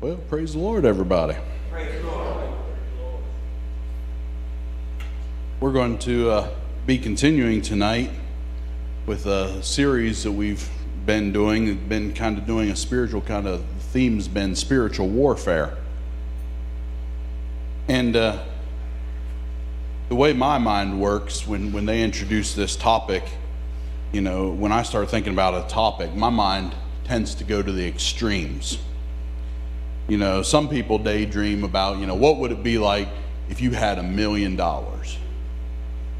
Well, praise the Lord, everybody. We're going to uh, be continuing tonight with a series that we've been doing, been kind of doing a spiritual kind of theme's been spiritual warfare. And uh, the way my mind works when, when they introduce this topic, you know, when I start thinking about a topic, my mind tends to go to the extremes. You know, some people daydream about, you know, what would it be like if you had a million dollars?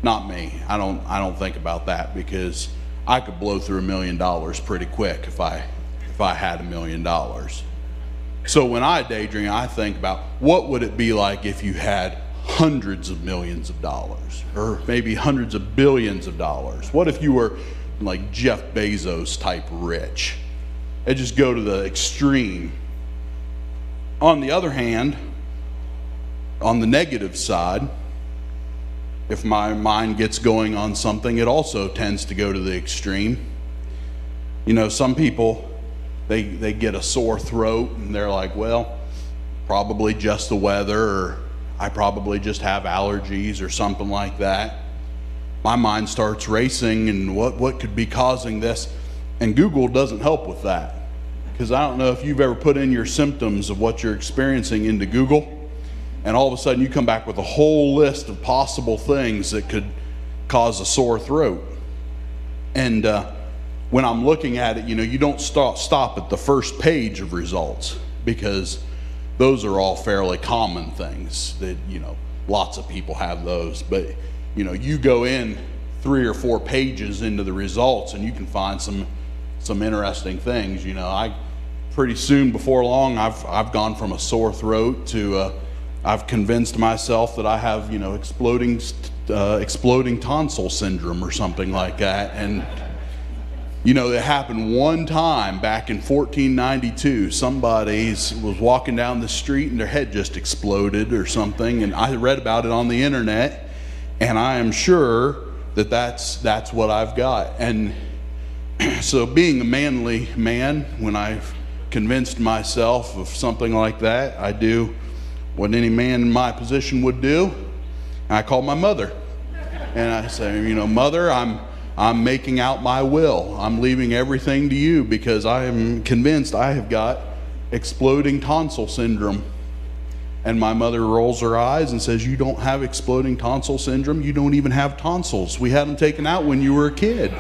Not me. I don't I don't think about that because I could blow through a million dollars pretty quick if I if I had a million dollars. So when I daydream, I think about what would it be like if you had hundreds of millions of dollars or maybe hundreds of billions of dollars? What if you were like Jeff Bezos type rich? And just go to the extreme. On the other hand, on the negative side, if my mind gets going on something, it also tends to go to the extreme. You know, some people they they get a sore throat and they're like, well, probably just the weather or I probably just have allergies or something like that. My mind starts racing and what what could be causing this? And Google doesn't help with that. Because I don't know if you've ever put in your symptoms of what you're experiencing into Google, and all of a sudden you come back with a whole list of possible things that could cause a sore throat. And uh, when I'm looking at it, you know, you don't stop, stop at the first page of results because those are all fairly common things that, you know, lots of people have those. But, you know, you go in three or four pages into the results and you can find some some interesting things. You know, I pretty soon before long I've I've gone from a sore throat to uh, I've convinced myself that I have you know exploding uh, exploding tonsil syndrome or something like that, and you know it happened one time back in 1492. Somebody was walking down the street and their head just exploded or something, and I read about it on the internet, and I am sure that that's that's what I've got. And so being a manly man when i've convinced myself of something like that i do what any man in my position would do. I call my mother. And i say you know mother i'm i'm making out my will. I'm leaving everything to you because i am convinced i have got exploding tonsil syndrome. And my mother rolls her eyes and says you don't have exploding tonsil syndrome? You don't even have tonsils. We had them taken out when you were a kid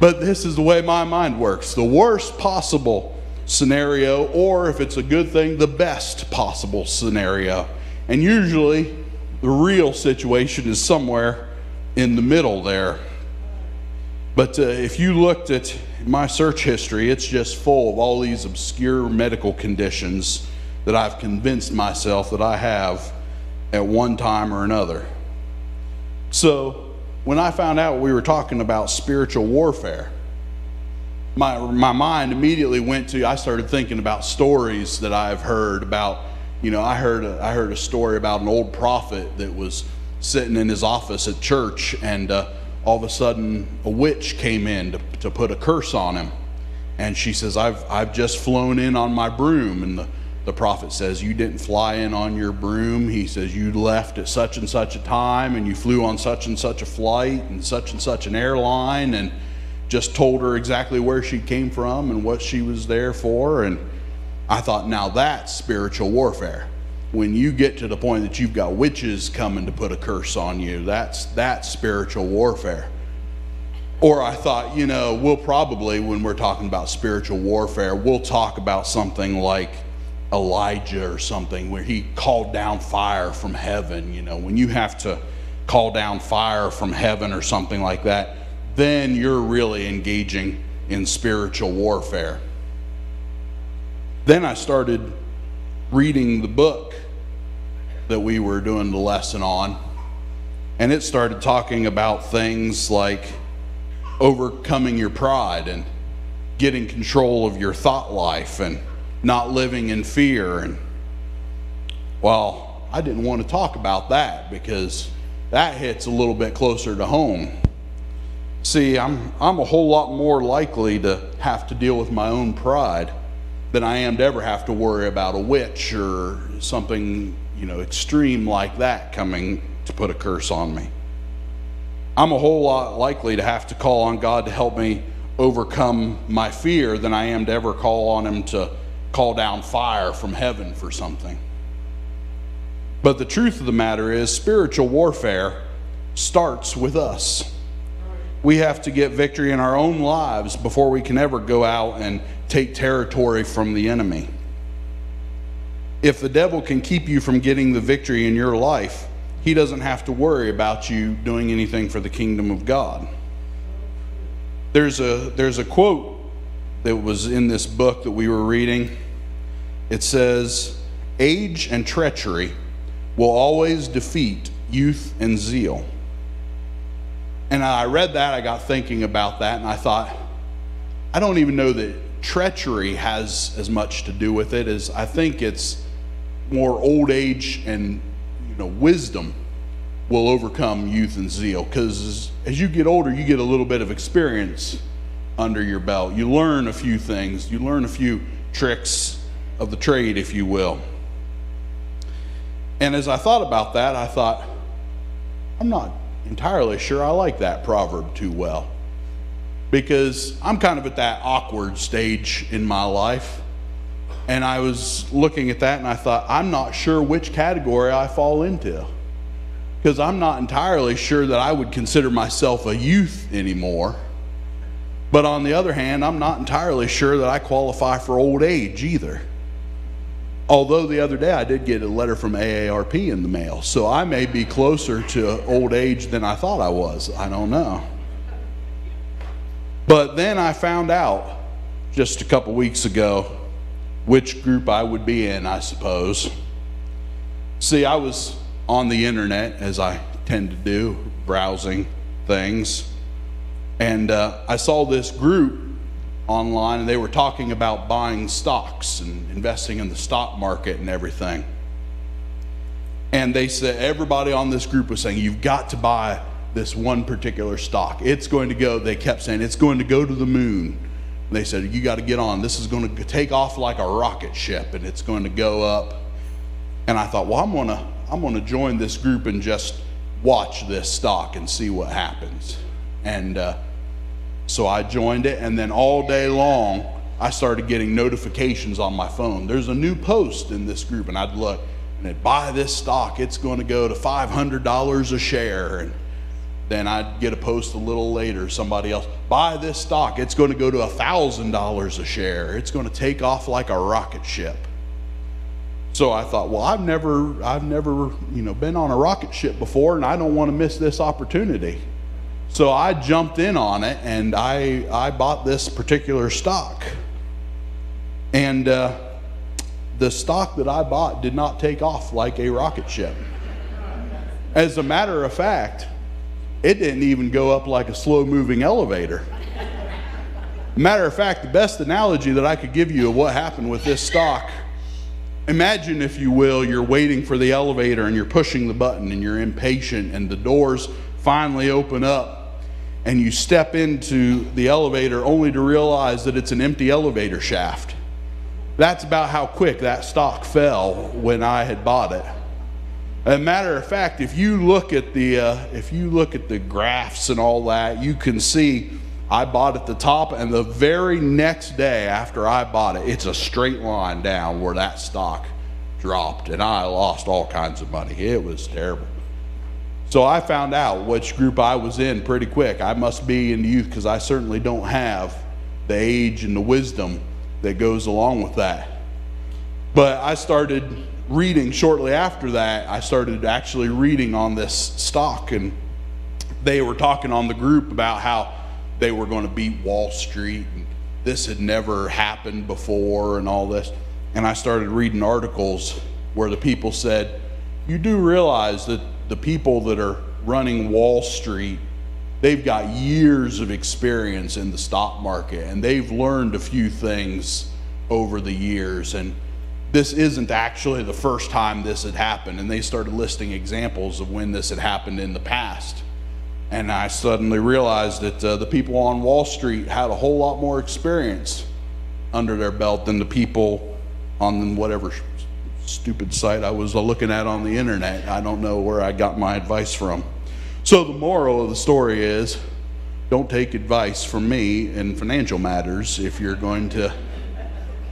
but this is the way my mind works. The worst possible scenario, or if it's a good thing, the best possible scenario. And usually, the real situation is somewhere in the middle there. But uh, if you looked at my search history, it's just full of all these obscure medical conditions that I've convinced myself that I have at one time or another. So, when I found out we were talking about spiritual warfare, my, my mind immediately went to, I started thinking about stories that I've heard about. You know, I heard, a, I heard a story about an old prophet that was sitting in his office at church, and uh, all of a sudden a witch came in to, to put a curse on him. And she says, I've, I've just flown in on my broom. And the, the prophet says, You didn't fly in on your broom. He says, You left at such and such a time and you flew on such and such a flight and such and such an airline and just told her exactly where she came from and what she was there for. And I thought, now that's spiritual warfare. When you get to the point that you've got witches coming to put a curse on you, that's that's spiritual warfare. Or I thought, you know, we'll probably, when we're talking about spiritual warfare, we'll talk about something like Elijah or something where he called down fire from heaven. You know, when you have to call down fire from heaven or something like that, then you're really engaging in spiritual warfare. Then I started reading the book that we were doing the lesson on, and it started talking about things like overcoming your pride and getting control of your thought life and not living in fear. And well, I didn't want to talk about that because that hits a little bit closer to home. See, I'm, I'm a whole lot more likely to have to deal with my own pride than I am to ever have to worry about a witch or something, you know, extreme like that coming to put a curse on me. I'm a whole lot likely to have to call on God to help me overcome my fear than I am to ever call on Him to call down fire from heaven for something. But the truth of the matter is, spiritual warfare starts with us. We have to get victory in our own lives before we can ever go out and take territory from the enemy. If the devil can keep you from getting the victory in your life, he doesn't have to worry about you doing anything for the kingdom of God. There's a, there's a quote that was in this book that we were reading. It says, Age and treachery will always defeat youth and zeal. And I read that, I got thinking about that, and I thought, I don't even know that treachery has as much to do with it as I think it's more old age and you know wisdom will overcome youth and zeal because as, as, you get older you get a little bit of experience under your belt. You learn a few things. You learn a few tricks of the trade if you will. And as i thought about that i thought i'm not entirely sure i like that proverb too well. Because i'm kind of at that awkward stage in my life. And i was looking at that and i thought i'm not sure which category i fall into. Because I'm not entirely sure that I would consider myself a youth anymore. But on the other hand, I'm not entirely sure that I qualify for old age either. Although the other day I did get a letter from AARP in the mail, so I may be closer to old age than I thought I was. I don't know. But then I found out just a couple weeks ago which group I would be in, I suppose. See, I was on the internet, as I tend to do, browsing things. And uh, I saw this group online, and they were talking about buying stocks and investing in the stock market and everything. And they said, everybody on this group was saying, you've got to buy this one particular stock. It's going to go, they kept saying, it's going to go to the moon. And they said, you got to get on. This is going to take off like a rocket ship, and it's going to go up. And I thought, well, I'm going to I'm going to join this group and just watch this stock and see what happens. And uh, so I joined it, and then all day long, I started getting notifications on my phone. There's a new post in this group, and I'd look and I'd buy this stock. It's going to go to $500 a share. And then I'd get a post a little later, somebody else, buy this stock. It's going to go to $1,000 a share. It's going to take off like a rocket ship. So I thought, well, I've never, I've never, you know, been on a rocket ship before, and I don't want to miss this opportunity. So I jumped in on it, and I, I bought this particular stock. And uh, the stock that I bought did not take off like a rocket ship. As a matter of fact, it didn't even go up like a slow moving elevator. Matter of fact, the best analogy that I could give you of what happened with this stock Imagine, if you will, you're waiting for the elevator and you're pushing the button and you're impatient and the doors finally open up and you step into the elevator only to realize that it's an empty elevator shaft. That's about how quick that stock fell when I had bought it. As a matter of fact, if you look at the uh, if you look at the graphs and all that, you can see I bought at the top, and the very next day after I bought it, it's a straight line down where that stock dropped, and I lost all kinds of money. It was terrible. So I found out which group I was in pretty quick. I must be in the youth because I certainly don't have the age and the wisdom that goes along with that. But I started reading shortly after that. I started actually reading on this stock, and they were talking on the group about how they were going to beat Wall Street and this had never happened before and all this. And I started reading articles where the people said, You do realize that the people that are running Wall Street, they've got years of experience in the stock market and they've learned a few things over the years. And this isn't actually the first time this had happened. And they started listing examples of when this had happened in the past. And I suddenly realized that uh, the people on Wall Street had a whole lot more experience under their belt than the people on whatever stupid site I was looking at on the internet. I don't know where I got my advice from. So, the moral of the story is don't take advice from me in financial matters if you're going to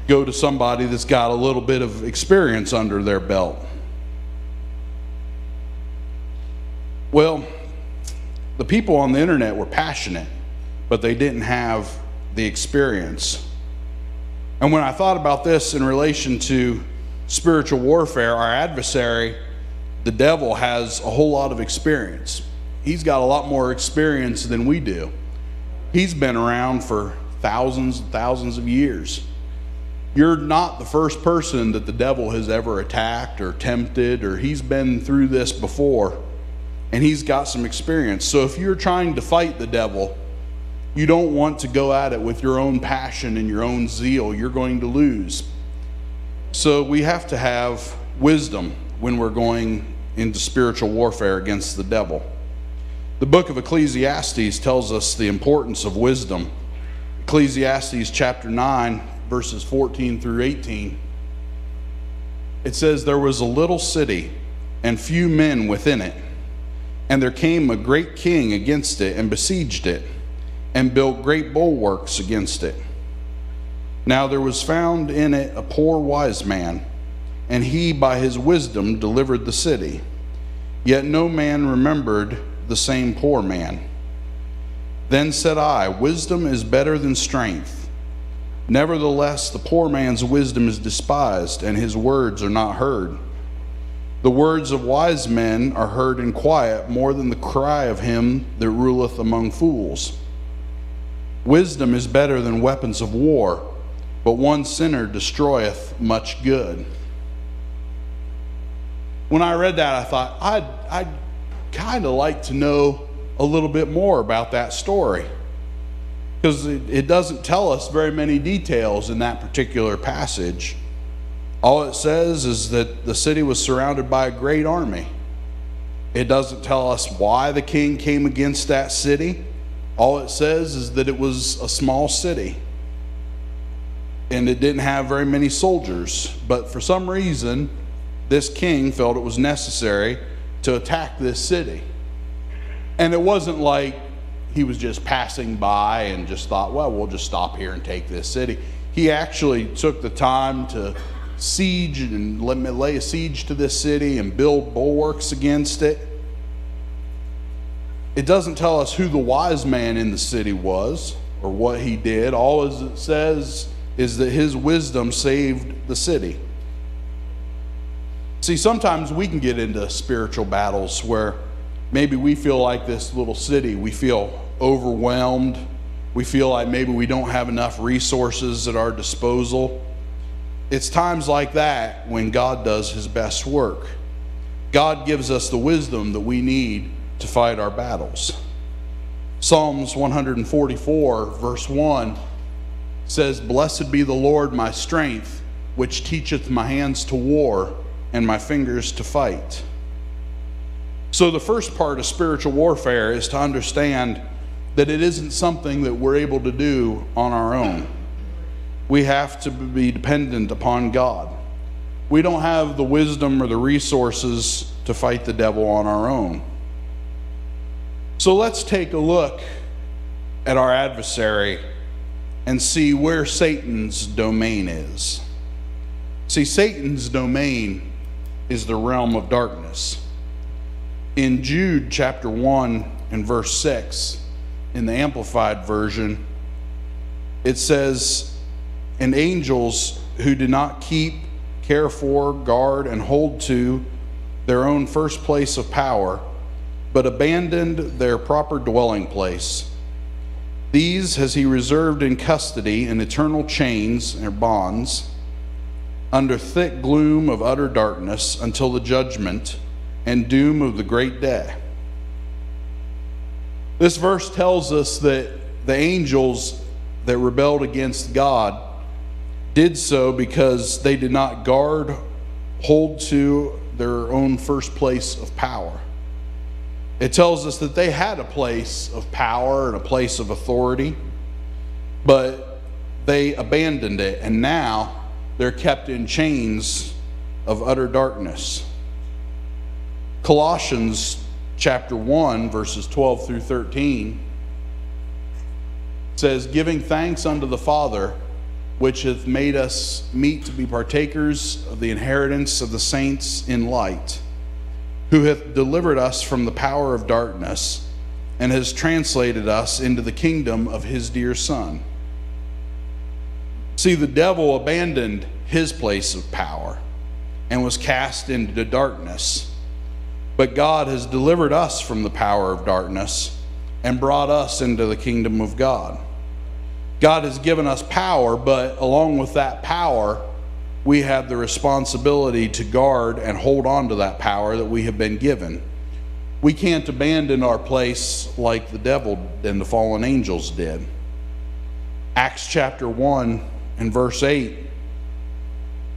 go to somebody that's got a little bit of experience under their belt. Well, the people on the internet were passionate, but they didn't have the experience. And when I thought about this in relation to spiritual warfare, our adversary, the devil, has a whole lot of experience. He's got a lot more experience than we do. He's been around for thousands and thousands of years. You're not the first person that the devil has ever attacked or tempted, or he's been through this before and he's got some experience. So if you're trying to fight the devil, you don't want to go at it with your own passion and your own zeal. You're going to lose. So we have to have wisdom when we're going into spiritual warfare against the devil. The book of Ecclesiastes tells us the importance of wisdom. Ecclesiastes chapter 9, verses 14 through 18. It says, There was a little city and few men within it. And there came a great king against it and besieged it and built great bulwarks against it. Now there was found in it a poor wise man, and he by his wisdom delivered the city. Yet no man remembered the same poor man. Then said I, Wisdom is better than strength. Nevertheless, the poor man's wisdom is despised, and his words are not heard. The words of wise men are heard in quiet more than the cry of him that ruleth among fools. Wisdom is better than weapons of war, but one sinner destroyeth much good. When I read that, I thought, I'd, I'd kind of like to know a little bit more about that story. Because it, it doesn't tell us very many details in that particular passage. All it says is that the city was surrounded by a great army. It doesn't tell us why the king came against that city. All it says is that it was a small city and it didn't have very many soldiers. But for some reason, this king felt it was necessary to attack this city. And it wasn't like he was just passing by and just thought, well, we'll just stop here and take this city. He actually took the time to siege and lay a siege to this city and build bulwarks against it. It doesn't tell us who the wise man in the city was or what he did. All it says is that his wisdom saved the city. See, sometimes we can get into spiritual battles where maybe we feel like this little city, we feel overwhelmed, we feel like maybe we don't have enough resources at our disposal. It's times like that when God does his best work. God gives us the wisdom that we need to fight our battles. Psalms 144, verse 1 says, Blessed be the Lord my strength, which teacheth my hands to war and my fingers to fight. So, the first part of spiritual warfare is to understand that it isn't something that we're able to do on our own we have to be dependent upon God. We don't have the wisdom or the resources to fight the devil on our own. So let's take a look at our adversary and see where Satan's domain is. See, Satan's domain is the realm of darkness. In Jude chapter 1 and verse 6, in the Amplified Version, it says, and angels who do not keep, care for, guard, and hold to their own first place of power, but abandoned their proper dwelling place. These has he reserved in custody in eternal chains or bonds, under thick gloom of utter darkness, until the judgment and doom of the great day. This verse tells us that the angels that rebelled against God did so because they did not guard, hold to their own first place of power. It tells us that they had a place of power and a place of authority, but they abandoned it, and now they're kept in chains of utter darkness. Colossians chapter 1, verses 12 through 13 says, Giving thanks unto the Father, which hath made us meet to be partakers of the inheritance of the saints in light, who hath delivered us from the power of darkness, and has translated us into the kingdom of his dear Son. See, the devil abandoned his place of power and was cast into darkness. But God has delivered us from the power of darkness and brought us into the kingdom of God. God has given us power, but along with that power, we have the responsibility to guard and hold on to that power that we have been given. We can't abandon our place like the devil and the fallen angels did. Acts chapter 1 and verse 8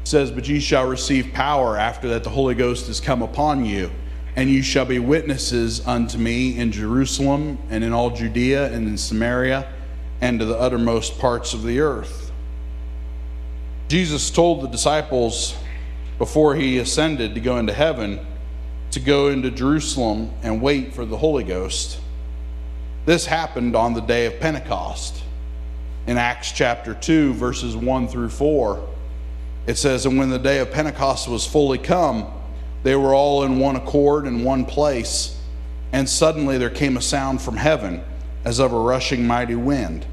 says, But ye shall receive power after that the Holy Ghost is come upon you, and you shall be witnesses unto me in Jerusalem and in all Judea and in Samaria and to the uttermost parts of the earth. Jesus told the disciples before he ascended to go into heaven to go into Jerusalem and wait for the Holy Ghost. This happened on the day of Pentecost. In Acts chapter 2, verses 1 through 4, it says, And when the day of Pentecost was fully come, they were all in one accord in one place, and suddenly there came a sound from heaven as of a rushing mighty wind,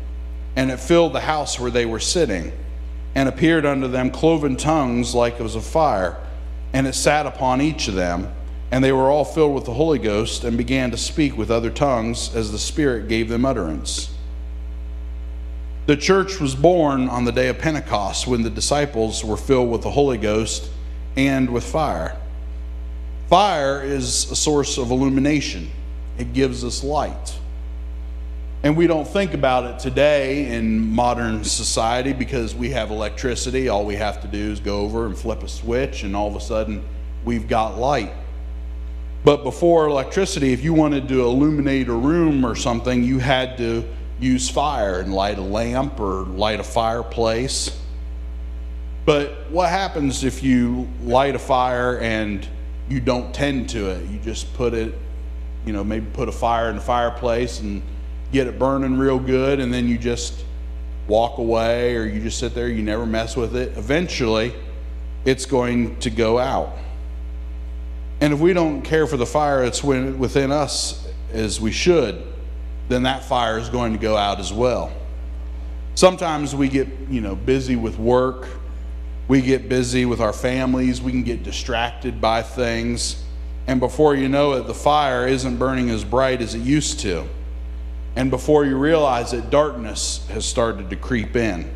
and it filled the house where they were sitting, and appeared unto them cloven tongues like as of fire, and it sat upon each of them, and they were all filled with the Holy Ghost, and began to speak with other tongues as the Spirit gave them utterance. The church was born on the day of Pentecost when the disciples were filled with the Holy Ghost and with fire. Fire is a source of illumination, it gives us light. And we don't think about it today in modern society because we have electricity. All we have to do is go over and flip a switch, and all of a sudden we've got light. But before electricity, if you wanted to illuminate a room or something, you had to use fire and light a lamp or light a fireplace. But what happens if you light a fire and you don't tend to it? You just put it, you know, maybe put a fire in the fireplace and get it burning real good, and then you just walk away or you just sit there, you never mess with it. Eventually, it's going to go out. And if we don't care for the fire that's within us as we should, then that fire is going to go out as well. Sometimes we get, you know, busy with work. We get busy with our families. We can get distracted by things. And before you know it, the fire isn't burning as bright as it used to. And before you realize it, darkness has started to creep in.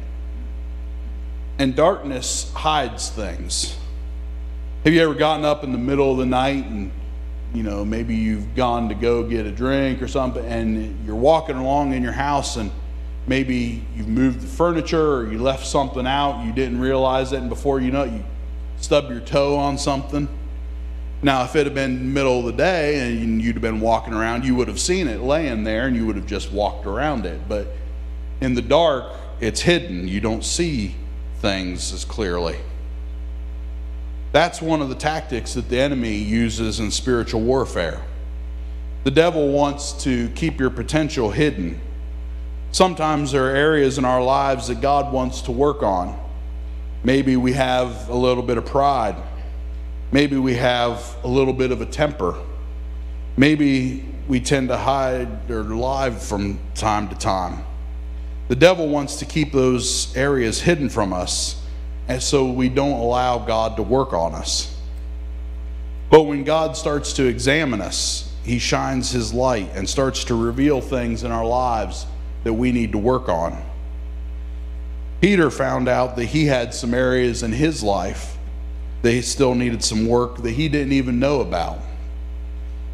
And darkness hides things. Have you ever gotten up in the middle of the night and, you know, maybe you've gone to go get a drink or something and you're walking along in your house and maybe you've moved the furniture or you left something out, you didn't realize it, and before you know it, you stub your toe on something? Now, if it had been middle of the day and you'd have been walking around, you would have seen it laying there and you would have just walked around it. But in the dark, it's hidden. You don't see things as clearly. That's one of the tactics that the enemy uses in spiritual warfare. The devil wants to keep your potential hidden. Sometimes there are areas in our lives that God wants to work on. Maybe we have a little bit of pride Maybe we have a little bit of a temper. Maybe we tend to hide or lie from time to time. The devil wants to keep those areas hidden from us, and so we don't allow God to work on us. But when God starts to examine us, he shines his light and starts to reveal things in our lives that we need to work on. Peter found out that he had some areas in his life they still needed some work that he didn't even know about.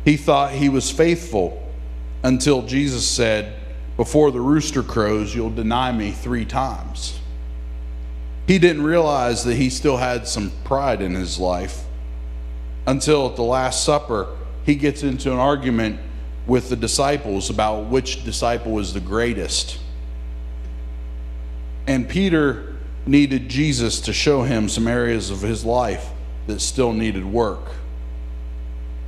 He thought he was faithful until Jesus said, Before the rooster crows, you'll deny me three times. He didn't realize that he still had some pride in his life until at the Last Supper, he gets into an argument with the disciples about which disciple was the greatest. And Peter needed Jesus to show him some areas of his life that still needed work.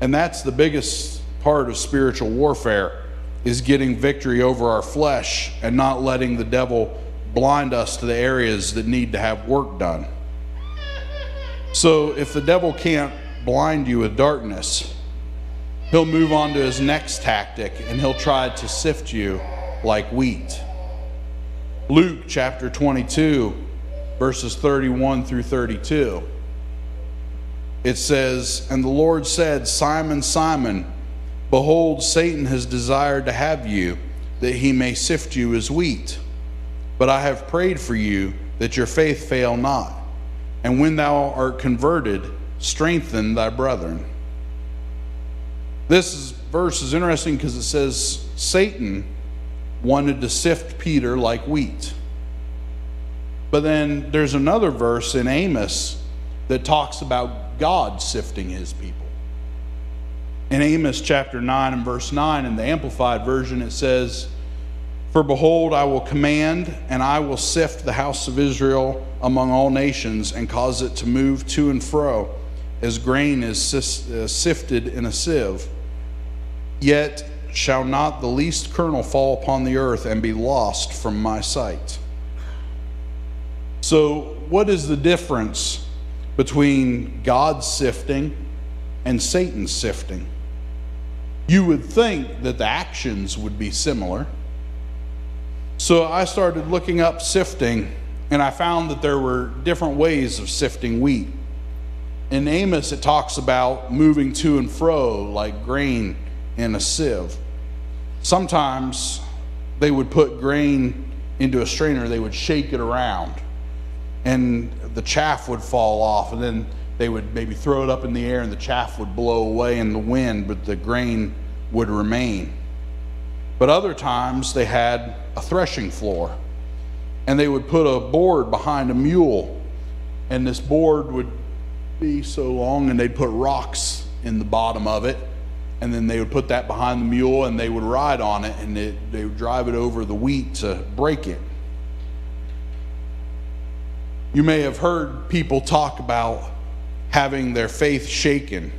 And that's the biggest part of spiritual warfare is getting victory over our flesh and not letting the devil blind us to the areas that need to have work done. So if the devil can't blind you with darkness, he'll move on to his next tactic and he'll try to sift you like wheat. Luke chapter 22, verses 31 through 32. It says, And the Lord said, Simon, Simon, behold, Satan has desired to have you, that he may sift you as wheat. But I have prayed for you that your faith fail not. And when thou art converted, strengthen thy brethren. This is, verse is interesting because it says Satan wanted to sift Peter like wheat. But then there's another verse in Amos that talks about God sifting his people. In Amos chapter 9 and verse 9, in the Amplified Version, it says, For behold, I will command, and I will sift the house of Israel among all nations, and cause it to move to and fro, as grain is uh, sifted in a sieve. Yet shall not the least kernel fall upon the earth and be lost from my sight. So, what is the difference between God's sifting and Satan's sifting? You would think that the actions would be similar. So, I started looking up sifting, and I found that there were different ways of sifting wheat. In Amos, it talks about moving to and fro like grain in a sieve. Sometimes they would put grain into a strainer, they would shake it around, and the chaff would fall off, and then they would maybe throw it up in the air, and the chaff would blow away in the wind, but the grain would remain. But other times they had a threshing floor, and they would put a board behind a mule, and this board would be so long, and they'd put rocks in the bottom of it and then they would put that behind the mule and they would ride on it and it, they would drive it over the wheat to break it. You may have heard people talk about having their faith shaken.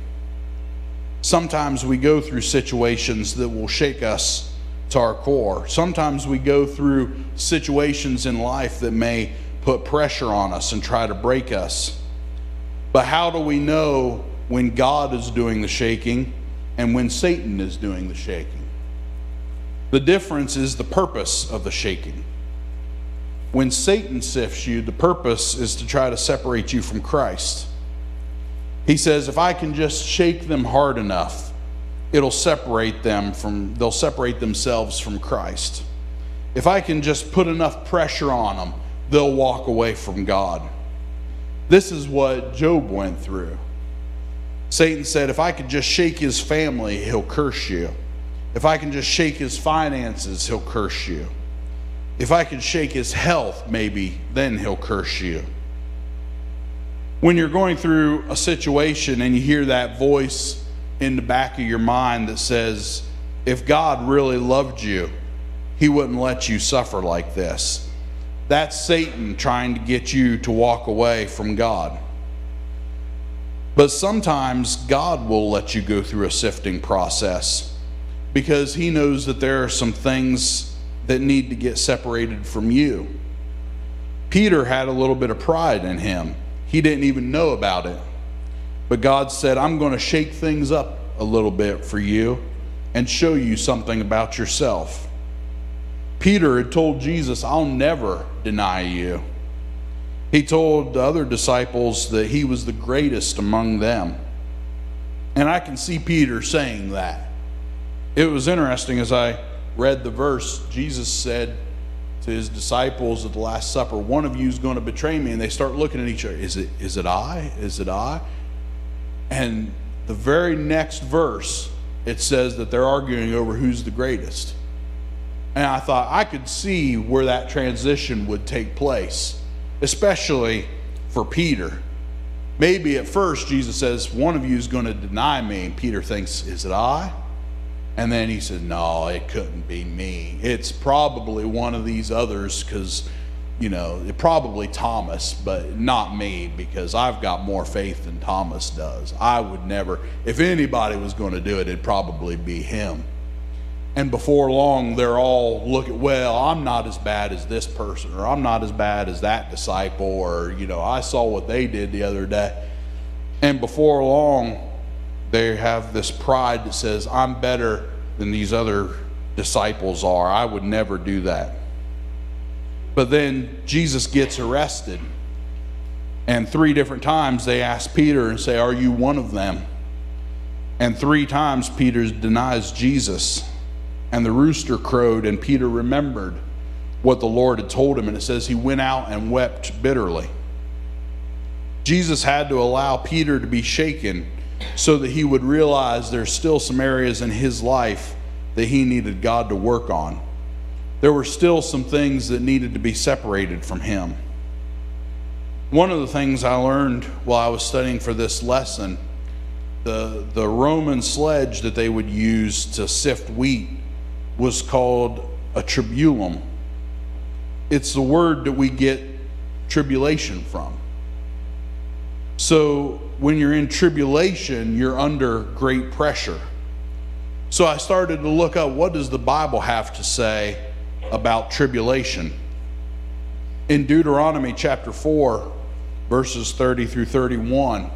Sometimes we go through situations that will shake us to our core. Sometimes we go through situations in life that may put pressure on us and try to break us. But how do we know when God is doing the shaking and when Satan is doing the shaking. The difference is the purpose of the shaking. When Satan sifts you, the purpose is to try to separate you from Christ. He says, if I can just shake them hard enough, it'll separate them from, they'll separate themselves from Christ. If I can just put enough pressure on them, they'll walk away from God. This is what Job went through. Satan said, If I could just shake his family, he'll curse you. If I can just shake his finances, he'll curse you. If I can shake his health, maybe, then he'll curse you. When you're going through a situation and you hear that voice in the back of your mind that says, If God really loved you, he wouldn't let you suffer like this. That's Satan trying to get you to walk away from God. But sometimes God will let you go through a sifting process because He knows that there are some things that need to get separated from you. Peter had a little bit of pride in him, he didn't even know about it. But God said, I'm going to shake things up a little bit for you and show you something about yourself. Peter had told Jesus, I'll never deny you. He told the other disciples that he was the greatest among them. And I can see Peter saying that. It was interesting as I read the verse, Jesus said to his disciples at the Last Supper, One of you is going to betray me. And they start looking at each other. Is it, is it I? Is it I? And the very next verse, it says that they're arguing over who's the greatest. And I thought I could see where that transition would take place especially for Peter. Maybe at first Jesus says, One of you is going to deny me. And Peter thinks, Is it I? And then he said, No, it couldn't be me. It's probably one of these others because you know, probably Thomas, but not me because I've got more faith than Thomas does. I would never, if anybody was going to do it, it'd probably be him. And before long, they're all looking, well, I'm not as bad as this person, or I'm not as bad as that disciple, or, you know, I saw what they did the other day. And before long, they have this pride that says, I'm better than these other disciples are. I would never do that. But then Jesus gets arrested. And three different times they ask Peter and say, Are you one of them? And three times Peter denies Jesus. And the rooster crowed, and Peter remembered what the Lord had told him. And it says he went out and wept bitterly. Jesus had to allow Peter to be shaken so that he would realize there's still some areas in his life that he needed God to work on. There were still some things that needed to be separated from him. One of the things I learned while I was studying for this lesson, the, the Roman sledge that they would use to sift wheat was called a tribulum. It's the word that we get tribulation from. So when you're in tribulation, you're under great pressure. So I started to look up what does the Bible have to say about tribulation. In Deuteronomy chapter 4, verses 30 through 31,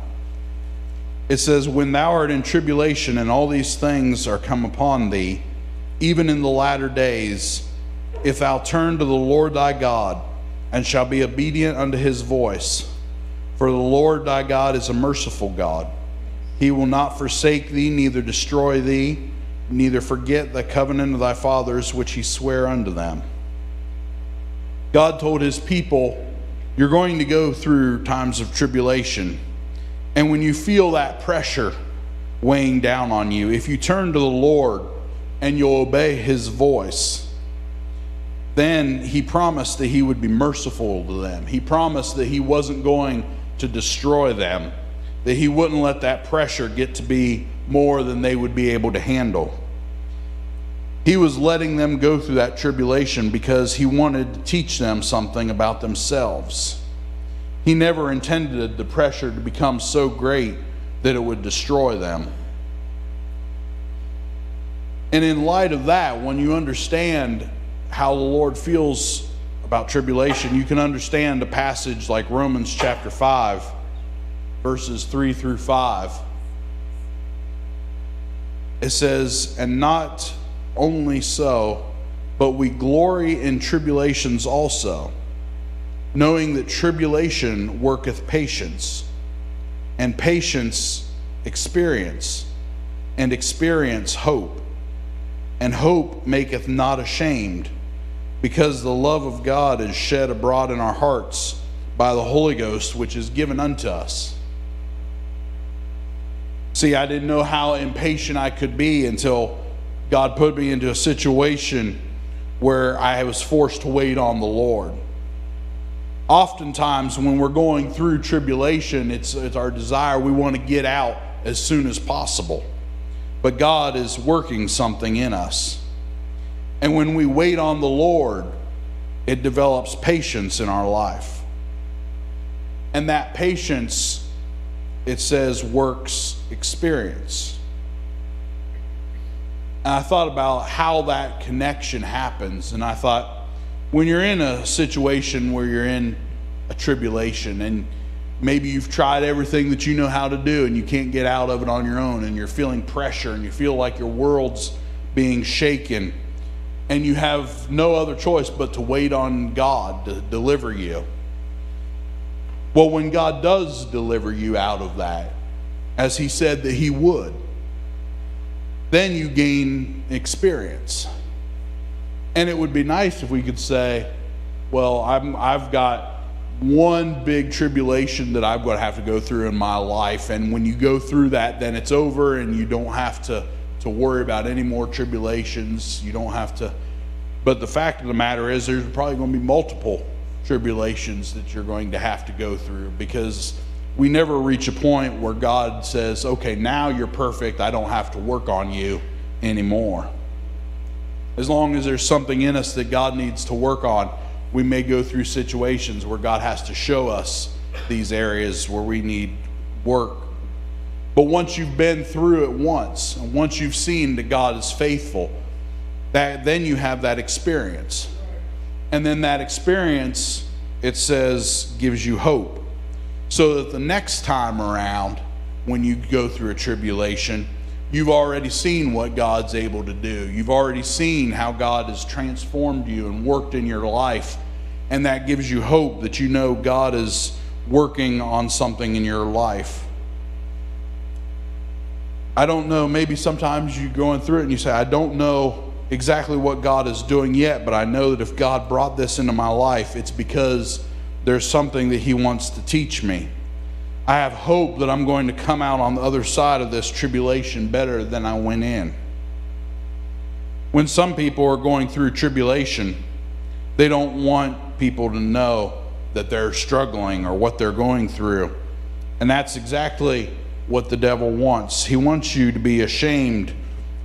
it says, When thou art in tribulation and all these things are come upon thee, even in the latter days, if thou turn to the Lord thy God, and shall be obedient unto his voice, for the Lord thy God is a merciful God. He will not forsake thee, neither destroy thee, neither forget the covenant of thy fathers which he sware unto them. God told his people, You're going to go through times of tribulation. And when you feel that pressure weighing down on you, if you turn to the Lord and you'll obey his voice, then he promised that he would be merciful to them. He promised that he wasn't going to destroy them, that he wouldn't let that pressure get to be more than they would be able to handle. He was letting them go through that tribulation because he wanted to teach them something about themselves. He never intended the pressure to become so great that it would destroy them. And in light of that, when you understand how the Lord feels about tribulation, you can understand a passage like Romans chapter 5, verses 3 through 5. It says, And not only so, but we glory in tribulations also, knowing that tribulation worketh patience, and patience experience, and experience hope. And hope maketh not ashamed because the love of God is shed abroad in our hearts by the Holy Ghost, which is given unto us. See, I didn't know how impatient I could be until God put me into a situation where I was forced to wait on the Lord. Oftentimes, when we're going through tribulation, it's, it's our desire, we want to get out as soon as possible. But God is working something in us. And when we wait on the Lord, it develops patience in our life. And that patience, it says, works experience. And I thought about how that connection happens. And I thought, when you're in a situation where you're in a tribulation and maybe you've tried everything that you know how to do and you can't get out of it on your own and you're feeling pressure and you feel like your world's being shaken and you have no other choice but to wait on God to deliver you. Well, when God does deliver you out of that, as He said that He would, then you gain experience. And it would be nice if we could say, well, I'm, I've got one big tribulation that I'm going to have to go through in my life. And when you go through that, then it's over and you don't have to to worry about any more tribulations. You don't have to. But the fact of the matter is, there's probably going to be multiple tribulations that you're going to have to go through because we never reach a point where God says, okay, now you're perfect. I don't have to work on you anymore. As long as there's something in us that God needs to work on, we may go through situations where God has to show us these areas where we need work. But once you've been through it once, and once you've seen that God is faithful, that then you have that experience. And then that experience, it says, gives you hope. So that the next time around, when you go through a tribulation, you've already seen what God's able to do. You've already seen how God has transformed you and worked in your life. And that gives you hope that you know God is working on something in your life. I don't know, maybe sometimes you're going through it and you say, I don't know exactly what God is doing yet, but I know that if God brought this into my life, it's because there's something that He wants to teach me. I have hope that I'm going to come out on the other side of this tribulation better than I went in. When some people are going through tribulation, they don't want people to know that they're struggling or what they're going through. And that's exactly what the devil wants. He wants you to be ashamed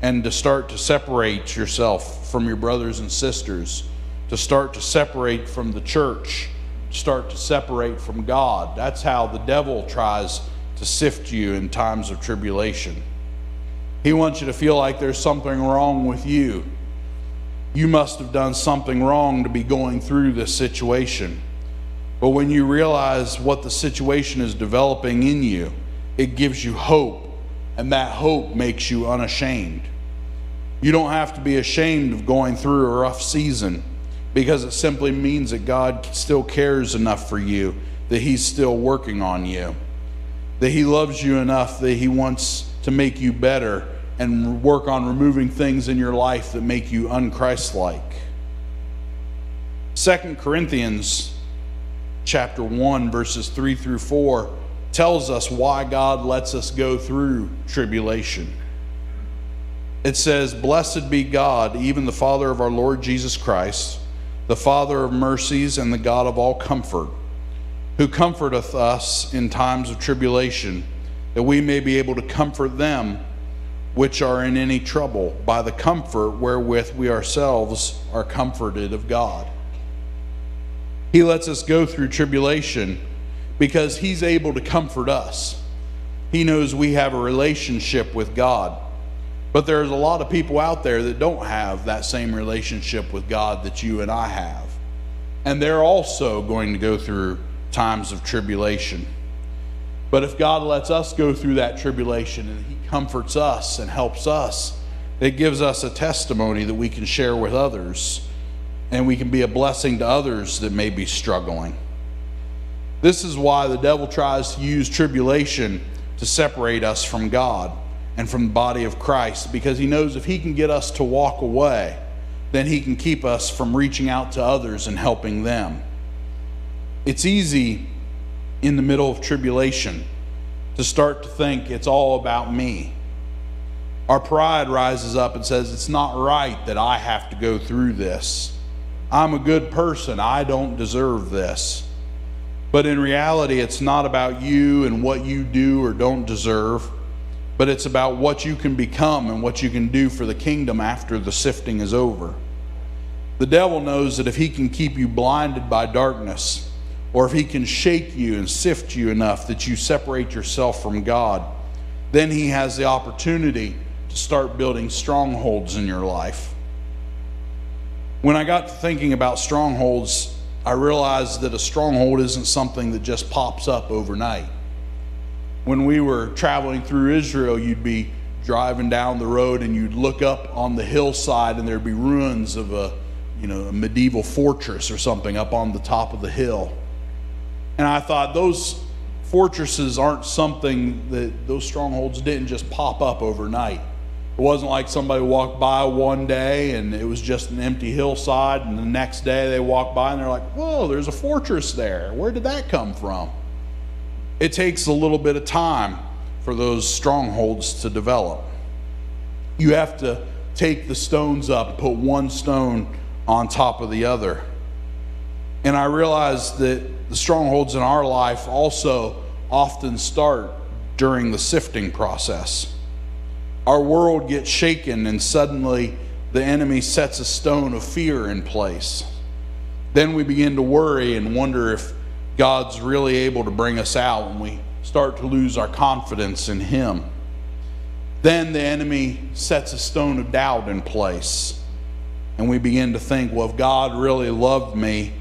and to start to separate yourself from your brothers and sisters, to start to separate from the church, start to separate from God. That's how the devil tries to sift you in times of tribulation. He wants you to feel like there's something wrong with you. You must have done something wrong to be going through this situation. But when you realize what the situation is developing in you, it gives you hope and that hope makes you unashamed. You don't have to be ashamed of going through a rough season because it simply means that God still cares enough for you, that He's still working on you, that He loves you enough that He wants to make you better and work on removing things in your life that make you unchristlike. Second Corinthians chapter 1 verses 3 through 4 tells us why God lets us go through tribulation. It says, Blessed be God, even the Father of our Lord Jesus Christ, the Father of mercies and the God of all comfort, who comforteth us in times of tribulation, that we may be able to comfort them which are in any trouble by the comfort wherewith we ourselves are comforted of God. He lets us go through tribulation because He's able to comfort us. He knows we have a relationship with God. But there's a lot of people out there that don't have that same relationship with God that you and I have. And they're also going to go through times of tribulation. But if God lets us go through that tribulation and He comforts us and helps us, it gives us a testimony that we can share with others and we can be a blessing to others that may be struggling. This is why the devil tries to use tribulation to separate us from God and from the body of Christ because he knows if he can get us to walk away, then he can keep us from reaching out to others and helping them. It's easy in the middle of tribulation to start to think it's all about me. Our pride rises up and says, It's not right that I have to go through this. I'm a good person. I don't deserve this. But in reality, it's not about you and what you do or don't deserve, but it's about what you can become and what you can do for the kingdom after the sifting is over. The devil knows that if he can keep you blinded by darkness, or if he can shake you and sift you enough that you separate yourself from God, then he has the opportunity to start building strongholds in your life. When I got to thinking about strongholds, I realized that a stronghold isn't something that just pops up overnight. When we were traveling through Israel, you'd be driving down the road and you'd look up on the hillside and there'd be ruins of a, you know, a medieval fortress or something up on the top of the hill. And I thought those fortresses aren't something that those strongholds didn't just pop up overnight. It wasn't like somebody walked by one day and it was just an empty hillside, and the next day they walk by and they're like, whoa, there's a fortress there. Where did that come from? It takes a little bit of time for those strongholds to develop. You have to take the stones up, put one stone on top of the other. And I realize that the strongholds in our life also often start during the sifting process our world gets shaken and suddenly the enemy sets a stone of fear in place. Then we begin to worry and wonder if God's really able to bring us out, and we start to lose our confidence in Him. Then the enemy sets a stone of doubt in place, and we begin to think, well, if God really loved me,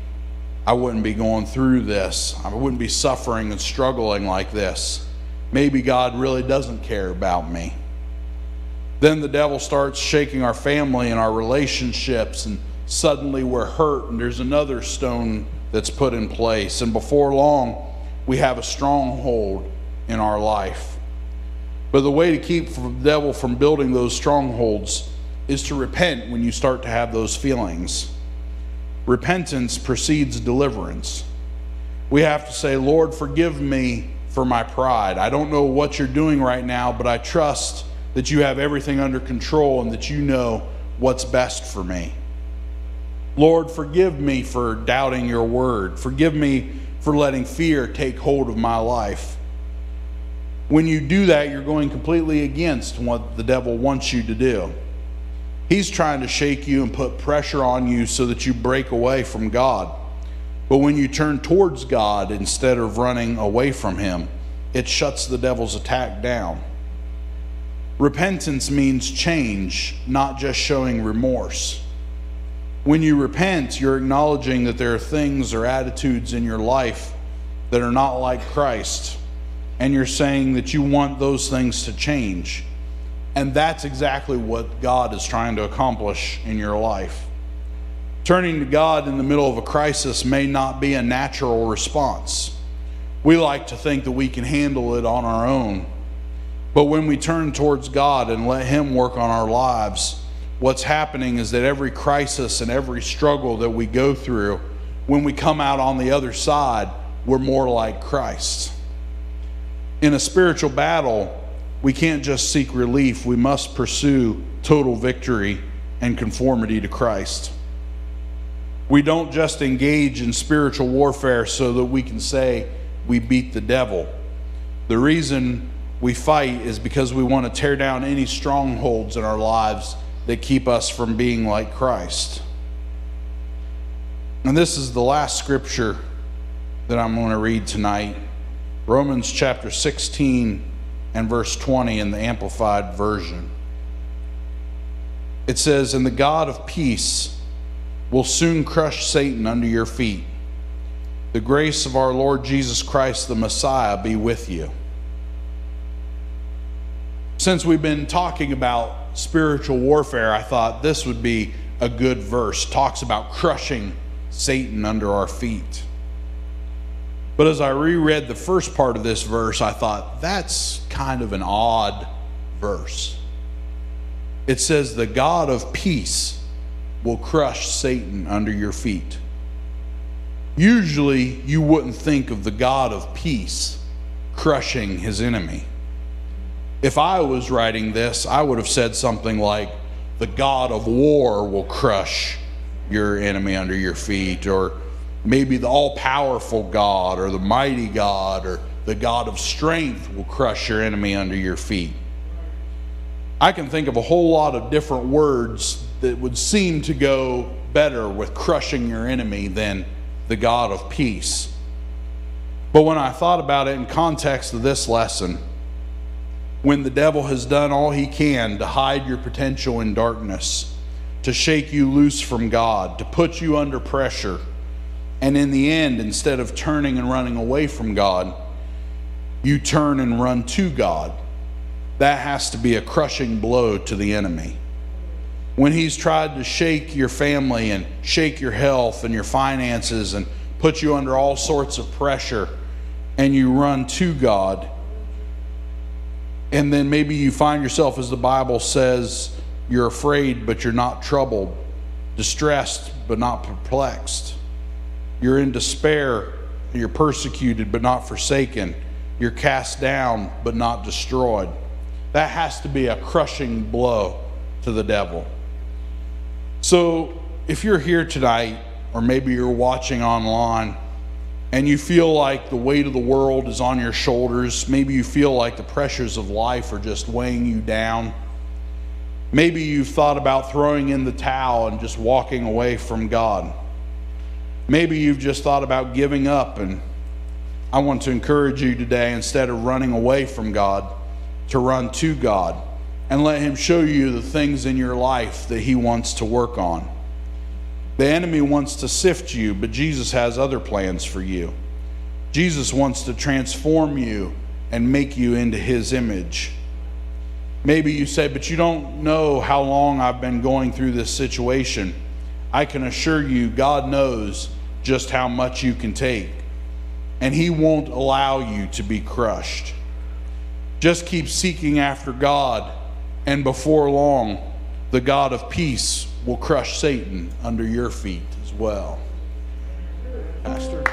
I wouldn't be going through this. I wouldn't be suffering and struggling like this. Maybe God really doesn't care about me. Then the devil starts shaking our family and our relationships, and suddenly we're hurt, and there's another stone that's put in place. And before long, we have a stronghold in our life. But the way to keep the devil from building those strongholds is to repent when you start to have those feelings. Repentance precedes deliverance. We have to say, Lord, forgive me for my pride. I don't know what you're doing right now, but I trust that you have everything under control and that you know what's best for me. Lord, forgive me for doubting your word. Forgive me for letting fear take hold of my life. When you do that, you're going completely against what the devil wants you to do. He's trying to shake you and put pressure on you so that you break away from God. But when you turn towards God instead of running away from Him, it shuts the devil's attack down. Repentance means change, not just showing remorse. When you repent, you're acknowledging that there are things or attitudes in your life that are not like Christ, and you're saying that you want those things to change. And that's exactly what God is trying to accomplish in your life. Turning to God in the middle of a crisis may not be a natural response. We like to think that we can handle it on our own. But when we turn towards God and let Him work on our lives, what's happening is that every crisis and every struggle that we go through, when we come out on the other side, we're more like Christ. In a spiritual battle, we can't just seek relief, we must pursue total victory and conformity to Christ. We don't just engage in spiritual warfare so that we can say we beat the devil. The reason we fight is because we want to tear down any strongholds in our lives that keep us from being like Christ. And this is the last scripture that I'm going to read tonight Romans chapter 16 and verse 20 in the Amplified Version. It says, And the God of peace will soon crush Satan under your feet. The grace of our Lord Jesus Christ, the Messiah, be with you. Since we've been talking about spiritual warfare, I thought this would be a good verse. Talks about crushing Satan under our feet. But as I reread the first part of this verse, I thought that's kind of an odd verse. It says, The God of peace will crush Satan under your feet. Usually, you wouldn't think of the God of peace crushing his enemy. If I was writing this, I would have said something like, The God of war will crush your enemy under your feet, or maybe the all powerful God or the mighty God or the God of strength will crush your enemy under your feet. I can think of a whole lot of different words that would seem to go better with crushing your enemy than the God of peace. But when I thought about it in context of this lesson, when the devil has done all he can to hide your potential in darkness, to shake you loose from God, to put you under pressure, and in the end, instead of turning and running away from God, you turn and run to God. That has to be a crushing blow to the enemy. When he's tried to shake your family and shake your health and your finances and put you under all sorts of pressure, and you run to God, and then maybe you find yourself, as the Bible says, you're afraid, but you're not troubled, distressed, but not perplexed you're in despair. You're persecuted but not forsaken. You're cast down but not destroyed. That has to be a crushing blow to the devil. So if you're here tonight, or maybe you're watching online, and you feel like the weight of the world is on your shoulders, maybe you feel like the pressures of life are just weighing you down. Maybe you've thought about throwing in the towel and just walking away from God. Maybe you've just thought about giving up, and I want to encourage you today, instead of running away from God, to run to God and let Him show you the things in your life that He wants to work on. The enemy wants to sift you, but Jesus has other plans for you. Jesus wants to transform you and make you into His image. Maybe you say, but you don't know how long I've been going through this situation. I can assure you, God knows just how much you can take, and He won't allow you to be crushed. Just keep seeking after God, and before long, the God of peace will crush Satan under your feet as well. Pastor?